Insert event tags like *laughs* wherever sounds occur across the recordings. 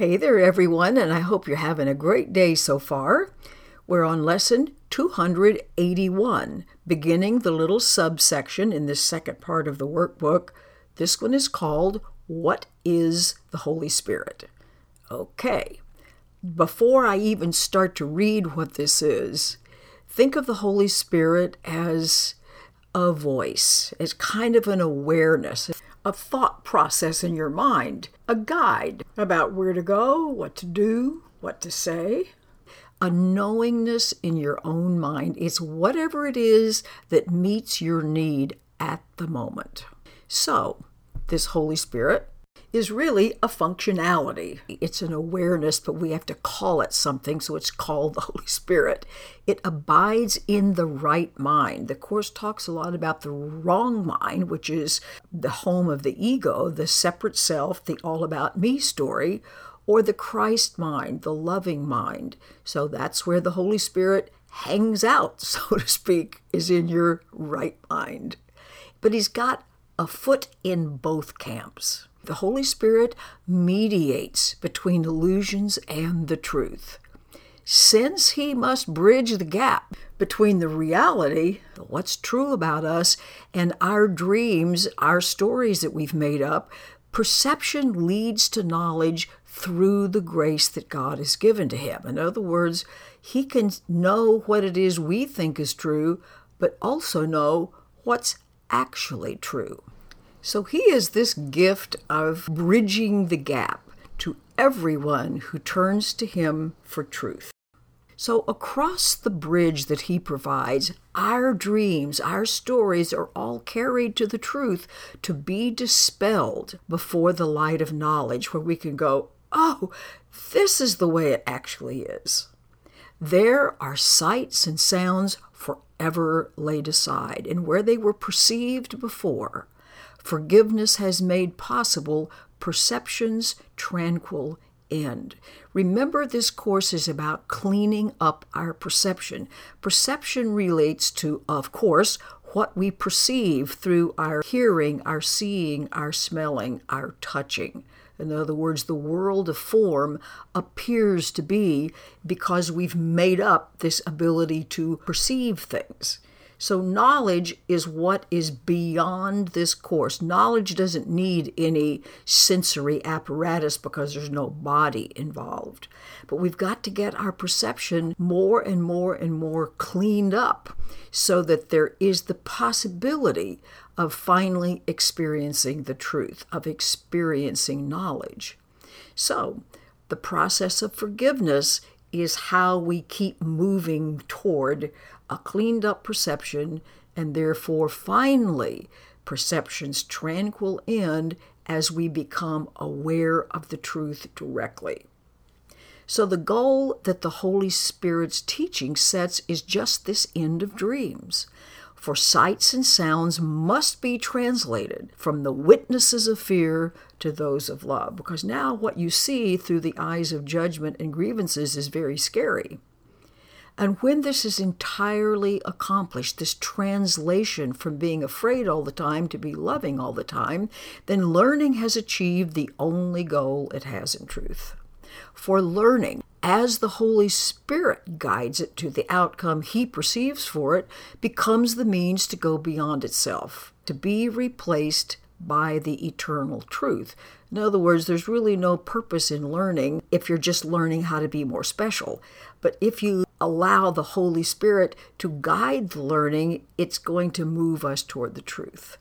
Hey there, everyone, and I hope you're having a great day so far. We're on lesson 281, beginning the little subsection in this second part of the workbook. This one is called What is the Holy Spirit? Okay, before I even start to read what this is, think of the Holy Spirit as a voice, as kind of an awareness, a thought process in your mind, a guide about where to go, what to do, what to say. A knowingness in your own mind. It's whatever it is that meets your need at the moment. So, this Holy Spirit is really a functionality. It's an awareness, but we have to call it something, so it's called the Holy Spirit. It abides in the right mind. The Course talks a lot about the wrong mind, which is the home of the ego, the separate self, the all about me story, or the Christ mind, the loving mind. So that's where the Holy Spirit hangs out, *laughs* so to speak, is in your right mind. But he's got a foot in both camps. The Holy Spirit mediates between illusions and the truth. Since he must bridge the gap between the reality, what's true about us, and our dreams, our stories that we've made up, perception leads to knowledge through the grace that God has given to him. In other words, he can know what it is we think is true, but also know what's actually true. So he is this gift of bridging the gap to everyone who turns to him for truth. So, across the bridge that he provides, our dreams, our stories are all carried to the truth to be dispelled before the light of knowledge, where we can go, oh, this is the way it actually is. There are sights and sounds forever laid aside, and where they were perceived before, Forgiveness has made possible perception's tranquil end. Remember, this course is about cleaning up our perception. Perception relates to, of course, what we perceive through our hearing, our seeing, our smelling, our touching. In other words, the world of form appears to be because we've made up this ability to perceive things. So, knowledge is what is beyond this course. Knowledge doesn't need any sensory apparatus because there's no body involved. But we've got to get our perception more and more and more cleaned up so that there is the possibility of finally experiencing the truth, of experiencing knowledge. So, the process of forgiveness is how we keep moving toward a cleaned up perception, and therefore finally perception's tranquil end as we become aware of the truth directly. So, the goal that the Holy Spirit's teaching sets is just this end of dreams. For sights and sounds must be translated from the witnesses of fear to those of love, because now what you see through the eyes of judgment and grievances is very scary. And when this is entirely accomplished, this translation from being afraid all the time to be loving all the time, then learning has achieved the only goal it has in truth. For learning, as the Holy Spirit guides it to the outcome he perceives for it, becomes the means to go beyond itself, to be replaced by the eternal truth. In other words, there's really no purpose in learning if you're just learning how to be more special. But if you allow the Holy Spirit to guide the learning, it's going to move us toward the truth.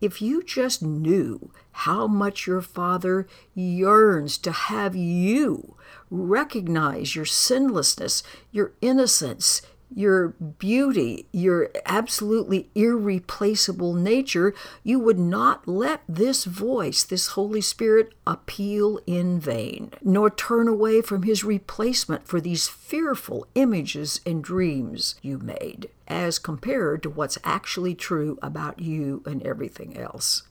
If you just knew how much your Father yearns to have you recognize your sinlessness, your innocence, your beauty, your absolutely irreplaceable nature, you would not let this voice, this Holy Spirit, appeal in vain, nor turn away from his replacement for these fearful images and dreams you made, as compared to what's actually true about you and everything else.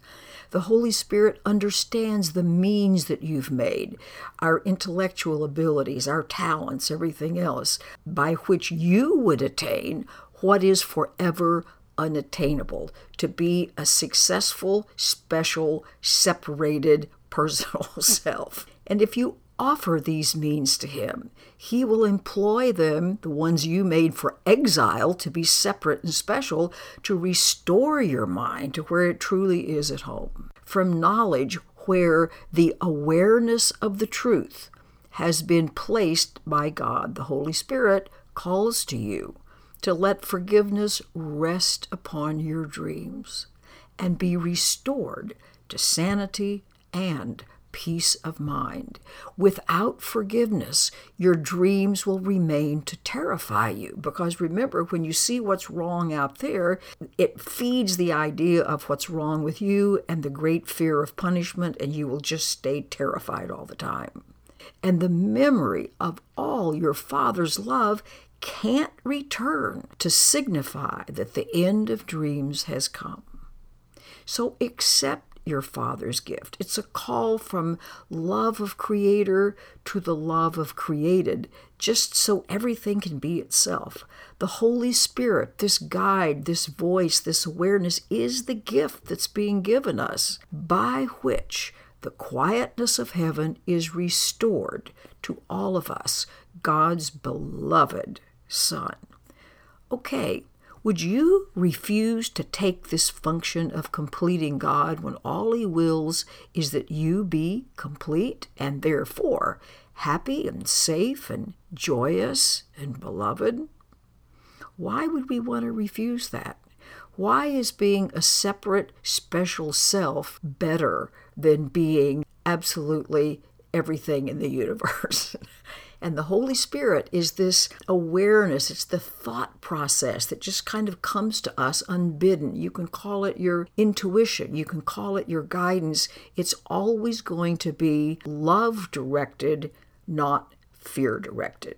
The Holy Spirit understands the means that you've made, our intellectual abilities, our talents, everything else, by which you would attain what is forever unattainable to be a successful, special, separated *laughs* personal *laughs* self. And if you offer these means to him. He will employ them, the ones you made for exile, to be separate and special, to restore your mind to where it truly is at home. From knowledge where the awareness of the truth has been placed by God, the Holy Spirit calls to you to let forgiveness rest upon your dreams and be restored to sanity and peace of mind. Without forgiveness, your dreams will remain to terrify you. Because remember, when you see what's wrong out there, it feeds the idea of what's wrong with you and the great fear of punishment, and you will just stay terrified all the time. And the memory of all your Father's love can't return to signify that the end of dreams has come. So accept your Father's gift. It's a call from love of Creator to the love of created, just so everything can be itself. The Holy Spirit, this guide, this voice, this awareness, is the gift that's being given us by which the quietness of heaven is restored to all of us, God's beloved Son. Okay, would you refuse to take this function of completing God when all He wills is that you be complete and therefore happy and safe and joyous and beloved? Why would we want to refuse that? Why is being a separate, special self better than being absolutely everything in the universe? *laughs* And the Holy Spirit is this awareness, it's the thought process that just kind of comes to us unbidden. You can call it your intuition, you can call it your guidance. It's always going to be love directed, not fear directed.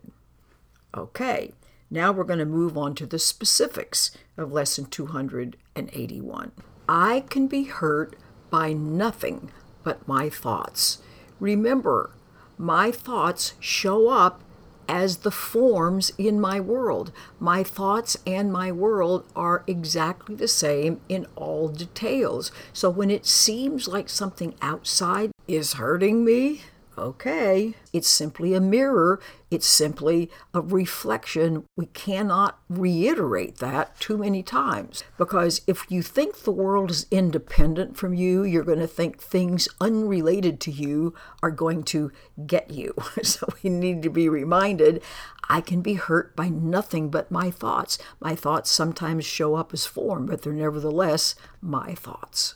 Okay, now we're going to move on to the specifics of lesson 281. I can be hurt by nothing but my thoughts. Remember, my thoughts show up as the forms in my world. My thoughts and my world are exactly the same in all details. So when it seems like something outside is hurting me, okay, it's simply a mirror, it's simply a reflection. We cannot reiterate that too many times because if you think the world is independent from you, you're going to think things unrelated to you are going to get you. *laughs* So we need to be reminded I can be hurt by nothing but my thoughts. My thoughts sometimes show up as form, but they're nevertheless my thoughts.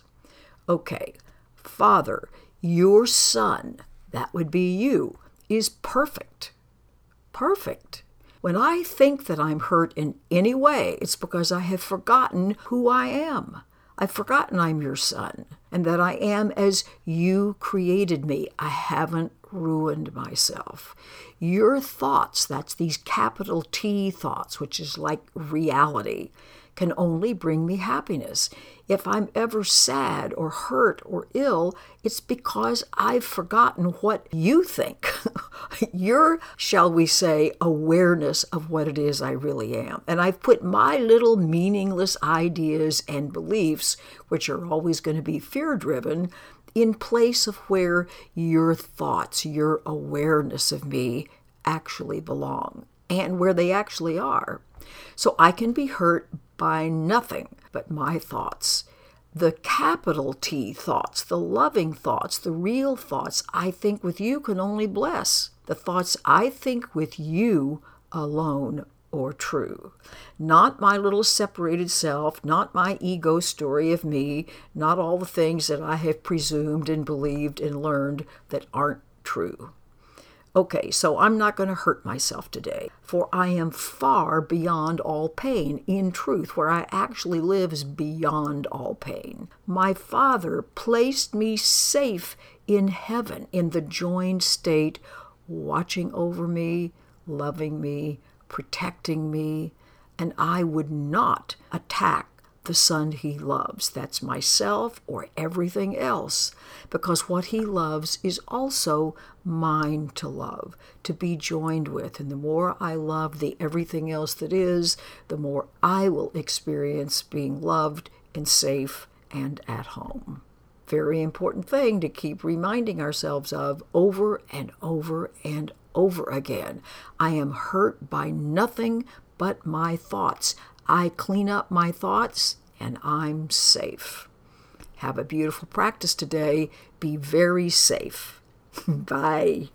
Okay, Father, your Son that would be you, is perfect. Perfect. When I think that I'm hurt in any way, it's because I have forgotten who I am. I've forgotten I'm your son and that I am as you created me. I haven't ruined myself. Your thoughts, that's these capital T thoughts, which is like reality, can only bring me happiness. If I'm ever sad or hurt or ill, it's because I've forgotten what you think. *laughs* Your, shall we say, awareness of what it is I really am. And I've put my little meaningless ideas and beliefs, which are always going to be fear driven, in place of where your thoughts, your awareness of me actually belong and where they actually are. So I can be hurt by nothing but my thoughts. The capital T thoughts, the loving thoughts, the real thoughts I think with you can only bless. The thoughts I think with you alone or true. Not my little separated self, not my ego story of me, not all the things that I have presumed and believed and learned that aren't true. Okay, so I'm not going to hurt myself today, for I am far beyond all pain. In truth, where I actually live is beyond all pain. My Father placed me safe in heaven, in the joined state, watching over me, loving me, protecting me, and I would not attack the son he loves. That's myself or everything else, because what he loves is also mine to love, to be joined with. And the more I love the everything else that is, the more I will experience being loved and safe and at home. Very important thing to keep reminding ourselves of over and over and over again. I am hurt by nothing but my thoughts. I clean up my thoughts and I'm safe. Have a beautiful practice today. Be very safe. *laughs* Bye.